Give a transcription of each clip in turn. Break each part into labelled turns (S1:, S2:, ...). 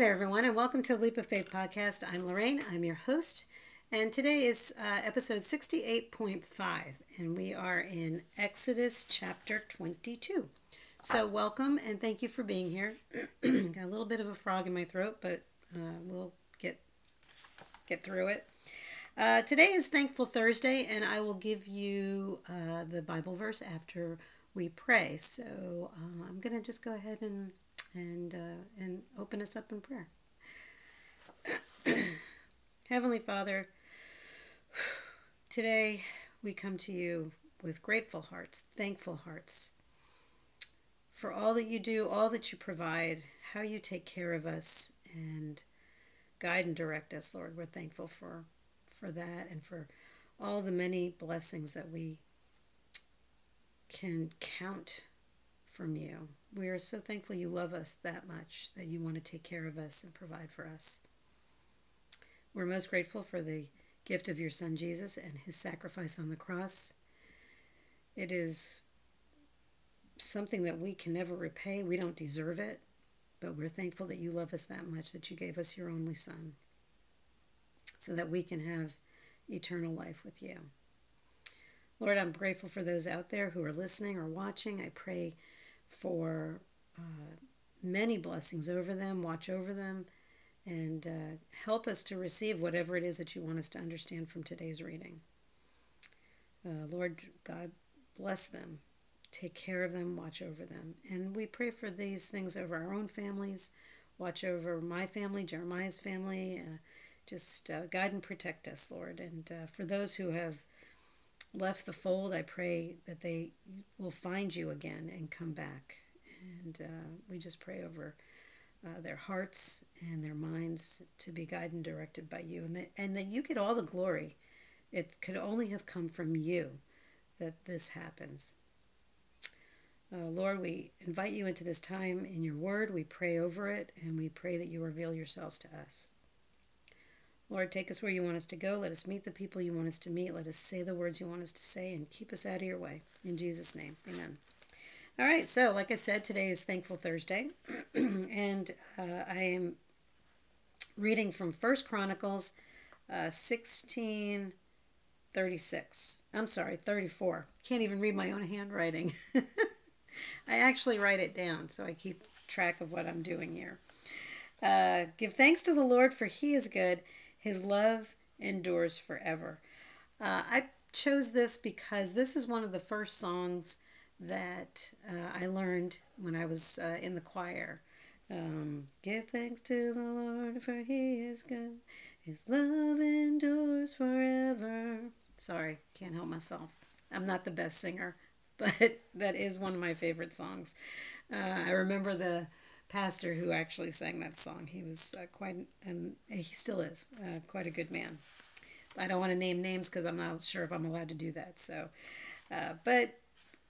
S1: there, everyone, and welcome to Leap of Faith podcast. I'm Lorraine, I'm your host, and today is uh, episode 68.5, and we are in Exodus chapter 22. So, welcome and thank you for being here. Got a little bit of a frog in my throat, but uh, we'll get get through it. Uh, today is Thankful Thursday, and I will give you uh, the Bible verse after we pray. So, uh, I'm going to just go ahead and and uh, and open us up in prayer. Heavenly Father, today we come to you with grateful hearts, thankful hearts for all that you do, all that you provide, how you take care of us and guide and direct us, Lord. We're thankful for for that and for all the many blessings that we can count from you. We are so thankful you love us that much, that you want to take care of us and provide for us. We're most grateful for the gift of your Son Jesus and his sacrifice on the cross. It is something that we can never repay. We don't deserve it, but we're thankful that you love us that much, that you gave us your only Son, so that we can have eternal life with you. Lord, I'm grateful for those out there who are listening or watching. I pray for uh, many blessings over them, watch over them, and uh, help us to receive whatever it is that you want us to understand from today's reading. Uh, Lord God, bless them, take care of them, watch over them. And we pray for these things over our own families, watch over my family, Jeremiah's family. Uh, just uh, guide and protect us, Lord. And uh, for those who have left the fold, I pray that they will find you again and come back. And uh, we just pray over uh, their hearts and their minds to be guided and directed by you, and that and that you get all the glory. It could only have come from you that this happens. Uh, Lord, we invite you into this time in your word. We pray over it, and we pray that you reveal yourselves to us. Lord, take us where you want us to go. Let us meet the people you want us to meet. Let us say the words you want us to say and keep us out of your way. In Jesus' name, amen. All right, so like I said, today is Thankful Thursday, and uh, I am reading from First Chronicles uh, 16 36. I'm sorry, 34. Can't even read my own handwriting. I actually write it down, so I keep track of what I'm doing here. Uh, give thanks to the Lord, for he is good his love endures forever. Uh, I chose this because this is one of the first songs that uh, I learned when I was uh, in the choir. Um, Give thanks to the Lord, for he is good. His love endures forever. Sorry, can't help myself. I'm not the best singer, but that is one of my favorite songs. Uh, I remember the pastor who actually sang that song. He was uh, quite, and he still is, uh, quite a good man. I don't want to name names because I'm not sure if I'm allowed to do that. So, uh, but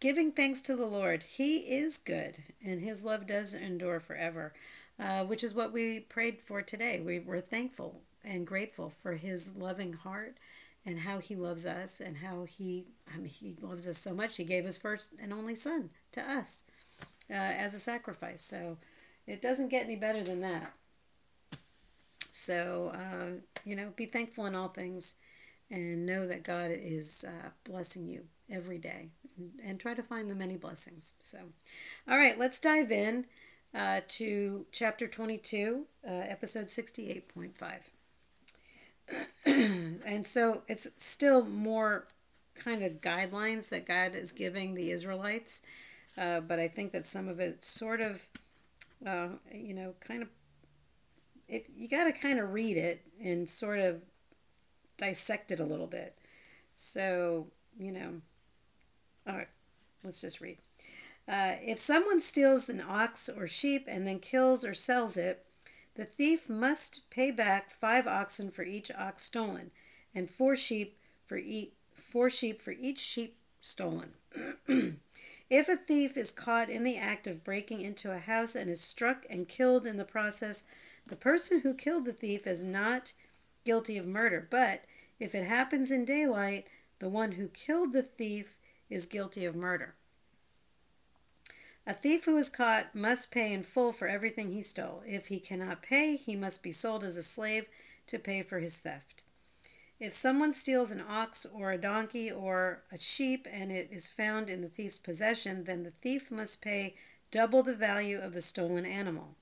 S1: giving thanks to the Lord, He is good, and His love does endure forever, uh, which is what we prayed for today. We were thankful and grateful for His loving heart and how He loves us, and how He, I mean, He loves us so much. He gave His first and only Son to us uh, as a sacrifice. So it doesn't get any better than that. So, uh, you know, be thankful in all things and know that God is uh, blessing you every day and, and, try to find the many blessings. So, all right, let's dive in uh, to chapter 22, uh, episode 68.5. and so it's still more kind of guidelines that God is giving the Israelites, uh, but I think that some of it sort of uh, you know, kind of, it, you got to kind of read it and sort of dissect it a little bit. So, you know, all right, let's just read. Uh, if someone steals an ox or sheep and then kills or sells it, the thief must pay back five oxen for each ox stolen, and four sheep for each four sheep for each sheep stolen. If a thief is caught in the act of breaking into a house and is struck and killed in the process, the person who killed the thief is not guilty of murder. But if it happens in daylight, the one who killed the thief is guilty of murder. A thief who is caught must pay in full for everything he stole. If he cannot pay, he must be sold as a slave to pay for his theft. If someone steals an ox or a donkey or a sheep and it is found in the thief's possession, then the thief must pay double the value of the stolen animal.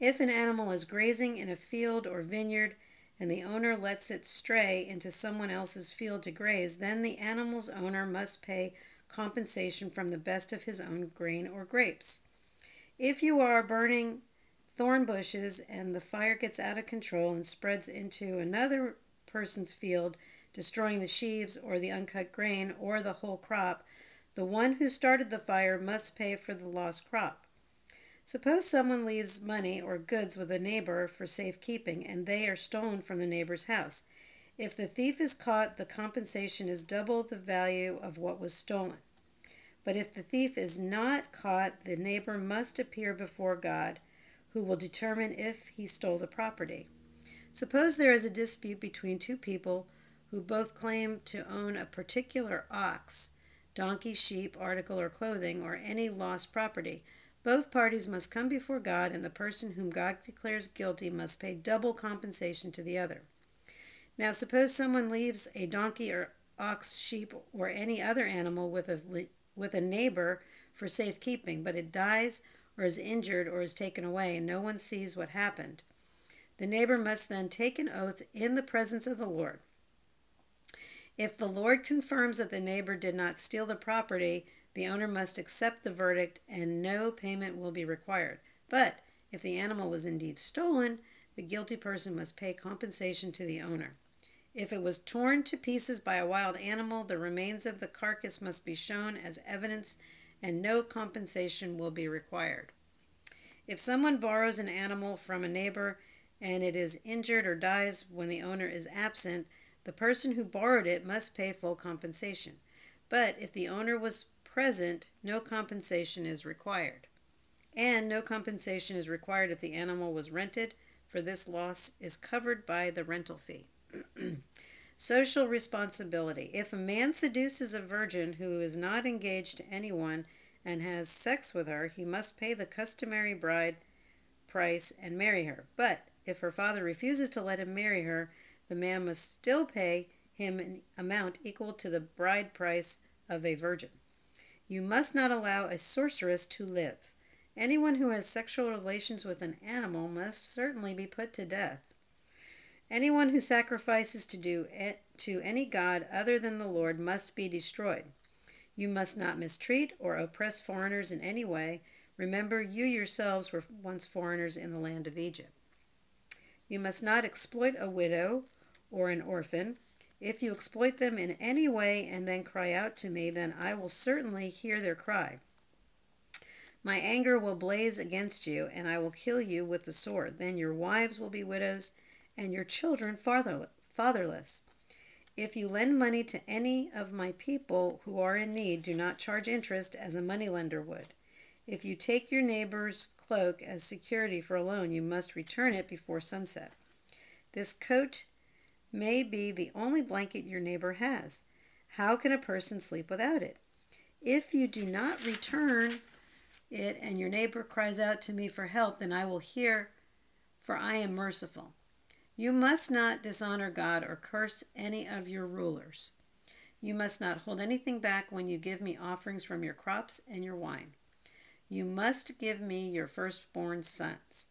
S1: If an animal is grazing in a field or vineyard and the owner lets it stray into someone else's field to graze, then the animal's owner must pay compensation from the best of his own grain or grapes. If you are burning thorn bushes and the fire gets out of control and spreads into another person's field, destroying the sheaves or the uncut grain or the whole crop, the one who started the fire must pay for the lost crop. Suppose someone leaves money or goods with a neighbor for safekeeping and they are stolen from the neighbor's house. If the thief is caught, the compensation is double the value of what was stolen. But if the thief is not caught, the neighbor must appear before God, who will determine if he stole the property. Suppose there is a dispute between two people who both claim to own a particular ox, donkey, sheep, article, or clothing, or any lost property. Both parties must come before God, and the person whom God declares guilty must pay double compensation to the other. Now, suppose someone leaves a donkey or ox, sheep, or any other animal with a, with a neighbor for safekeeping, but it dies or is injured or is taken away, and no one sees what happened. The neighbor must then take an oath in the presence of the Lord. If the Lord confirms that the neighbor did not steal the property, the owner must accept the verdict and no payment will be required. But if the animal was indeed stolen, the guilty person must pay compensation to the owner. If it was torn to pieces by a wild animal, the remains of the carcass must be shown as evidence and no compensation will be required. If someone borrows an animal from a neighbor and it is injured or dies when the owner is absent, the person who borrowed it must pay full compensation. But if the owner was present, no compensation is required. And no compensation is required if the animal was rented, for this loss is covered by the rental fee. Social responsibility. If a man seduces a virgin who is not engaged to anyone and has sex with her, he must pay the customary bride price and marry her. But if her father refuses to let him marry her, the man must still pay him an amount equal to the bride price of a virgin. You must not allow a sorceress to live. Anyone who has sexual relations with an animal must certainly be put to death. Anyone who sacrifices to do to any god other than the Lord must be destroyed. You must not mistreat or oppress foreigners in any way. Remember, you yourselves were once foreigners in the land of Egypt. You must not exploit a widow or an orphan. If you exploit them in any way and then cry out to me, then I will certainly hear their cry. My anger will blaze against you, and I will kill you with the sword. Then your wives will be widows, and your children fatherless. If you lend money to any of my people who are in need, do not charge interest as a moneylender would. If you take your neighbor's cloak as security for a loan, you must return it before sunset. This coat may be the only blanket your neighbor has. How can a person sleep without it? If you do not return it and your neighbor cries out to me for help, then I will hear, for I am merciful. You must not dishonor God or curse any of your rulers. You must not hold anything back when you give me offerings from your crops and your wine. You must give me your firstborn sons.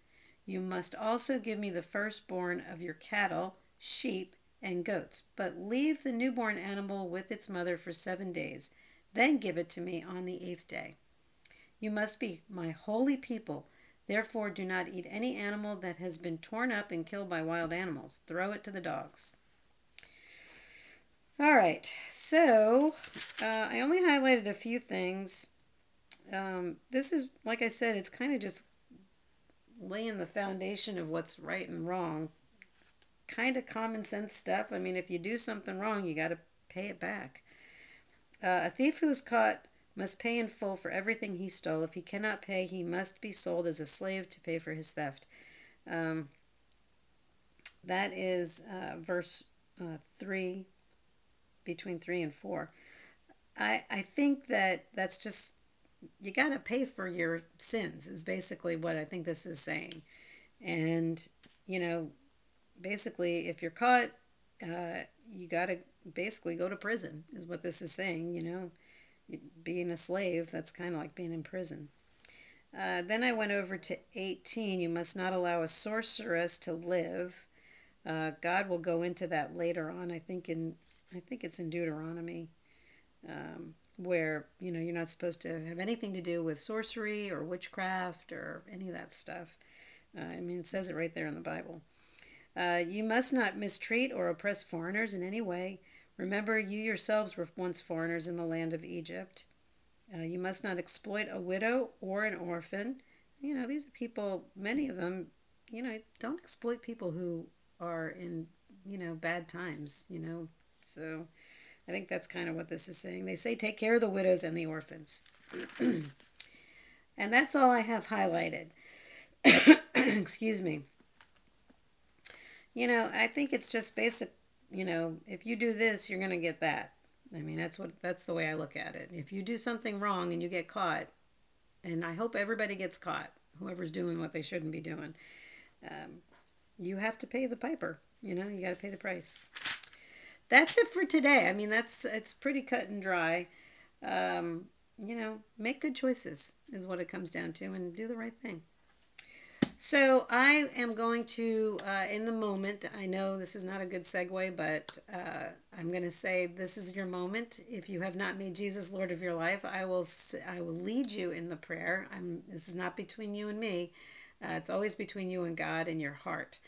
S1: You must also give me the firstborn of your cattle sheep, and goats, but leave the newborn animal with its mother for seven days. Then give it to me on the eighth day. You must be my holy people. Therefore, do not eat any animal that has been torn up and killed by wild animals. Throw it to the dogs. All right, so uh, I only highlighted a few things. Um, this is, like I said, it's kind of just laying the foundation of what's right and wrong kind of common sense stuff. I mean, if you do something wrong, you got to pay it back. Uh, a thief who is caught must pay in full for everything he stole. If he cannot pay, he must be sold as a slave to pay for his theft. Um, that is uh, verse uh, 3, between 3 and 4. I, I think that that's just you got to pay for your sins, is basically what I think this is saying. And, you know, basically, if you're caught, uh, you got to basically go to prison, is what this is saying, you know. Being a slave, that's kind of like being in prison. Uh, then I went over to 18. You must not allow a sorceress to live. Uh, God will go into that later on. I think in I think it's in Deuteronomy, um, where you know you're not supposed to have anything to do with sorcery or witchcraft or any of that stuff. Uh, I mean, it says it right there in the Bible. Uh, you must not mistreat or oppress foreigners in any way. Remember, you yourselves were once foreigners in the land of Egypt. Uh, you must not exploit a widow or an orphan. You know, these are people, many of them, you know, don't exploit people who are in, you know, bad times, you know. So I think that's kind of what this is saying. They say take care of the widows and the orphans. and that's all I have highlighted. Excuse me. You know, I think it's just basic, you know, if you do this, you're going to get that. I mean, that's what that's the way I look at it. If you do something wrong and you get caught, and I hope everybody gets caught, whoever's doing what they shouldn't be doing, um, you have to pay the piper. You know, you got to pay the price. That's it for today. I mean, that's it's pretty cut and dry. Um, you know, make good choices is what it comes down to, and do the right thing. So I am going to, uh, in the moment, I know this is not a good segue, but uh, I'm going to say this is your moment. If you have not made Jesus Lord of your life, I will I will lead you in the prayer. I'm, this is not between you and me. Uh, it's always between you and God and your heart.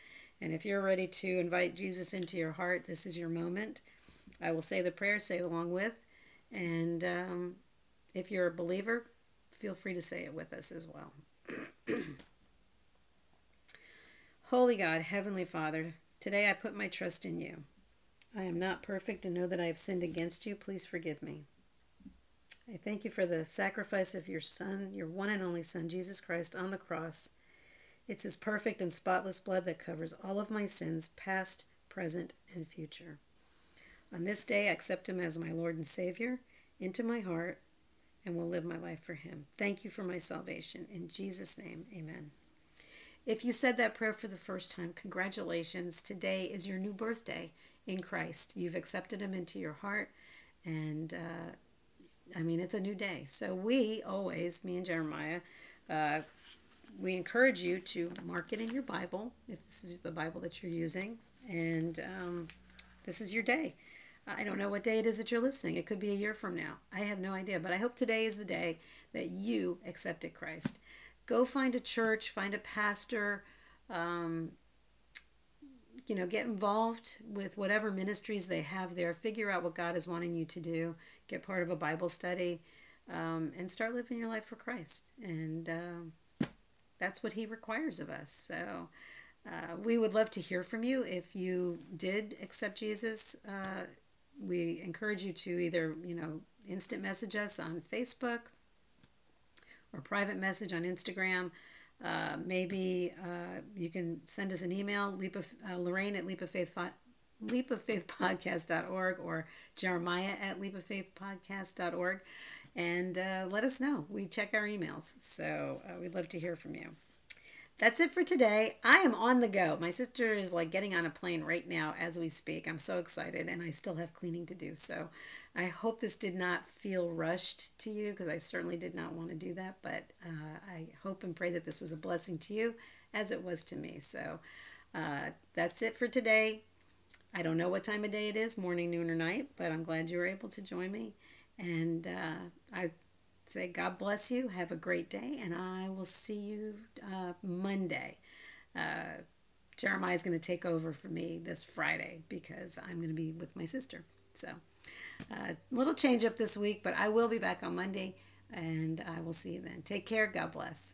S1: And if you're ready to invite Jesus into your heart, this is your moment. I will say the prayer, say along with. And um, if you're a believer, feel free to say it with us as well. Holy God, Heavenly Father, today I put my trust in you. I am not perfect and know that I have sinned against you. Please forgive me. I thank you for the sacrifice of your Son, your one and only Son, Jesus Christ, on the cross. It's his perfect and spotless blood that covers all of my sins, past, present, and future. On this day, I accept him as my Lord and Savior into my heart and will live my life for him. Thank you for my salvation. In Jesus' name, amen. If you said that prayer for the first time, congratulations. Today is your new birthday in Christ. You've accepted Him into your heart, and uh, I mean, it's a new day. So, we always, me and Jeremiah, uh, we encourage you to mark it in your Bible if this is the Bible that you're using, and um, this is your day. I don't know what day it is that you're listening. It could be a year from now. I have no idea, but I hope today is the day that you accepted Christ go find a church, find a pastor, um, you know, get involved with whatever ministries they have there. Figure out what God is wanting you to do. Get part of a Bible study, um, and start living your life for Christ. And uh, that's what He requires of us. So. Uh, we would love to hear from you if you did accept Jesus. Uh, we encourage you to either, you know, instant message us on Facebook or private message on Instagram. Uh, maybe uh, you can send us an email, leap of, uh, Lorraine at leap of faith, leapoffaithpodcast.org or Jeremiah at leapoffaithpodcast.org and uh, let us know. We check our emails, so uh, we'd love to hear from you. That's it for today. I am on the go. My sister is like getting on a plane right now as we speak. I'm so excited, and I still have cleaning to do. So I hope this did not feel rushed to you because I certainly did not want to do that. But uh, I hope and pray that this was a blessing to you as it was to me. So uh, that's it for today. I don't know what time of day it is, morning, noon, or night, but I'm glad you were able to join me. And uh, I say, God bless you. Have a great day, and I will see you uh, Monday. Uh, Jeremiah is going to take over for me this Friday because I'm going to be with my sister. So. A uh, little change up this week, but I will be back on Monday and I will see you then. Take care. God bless.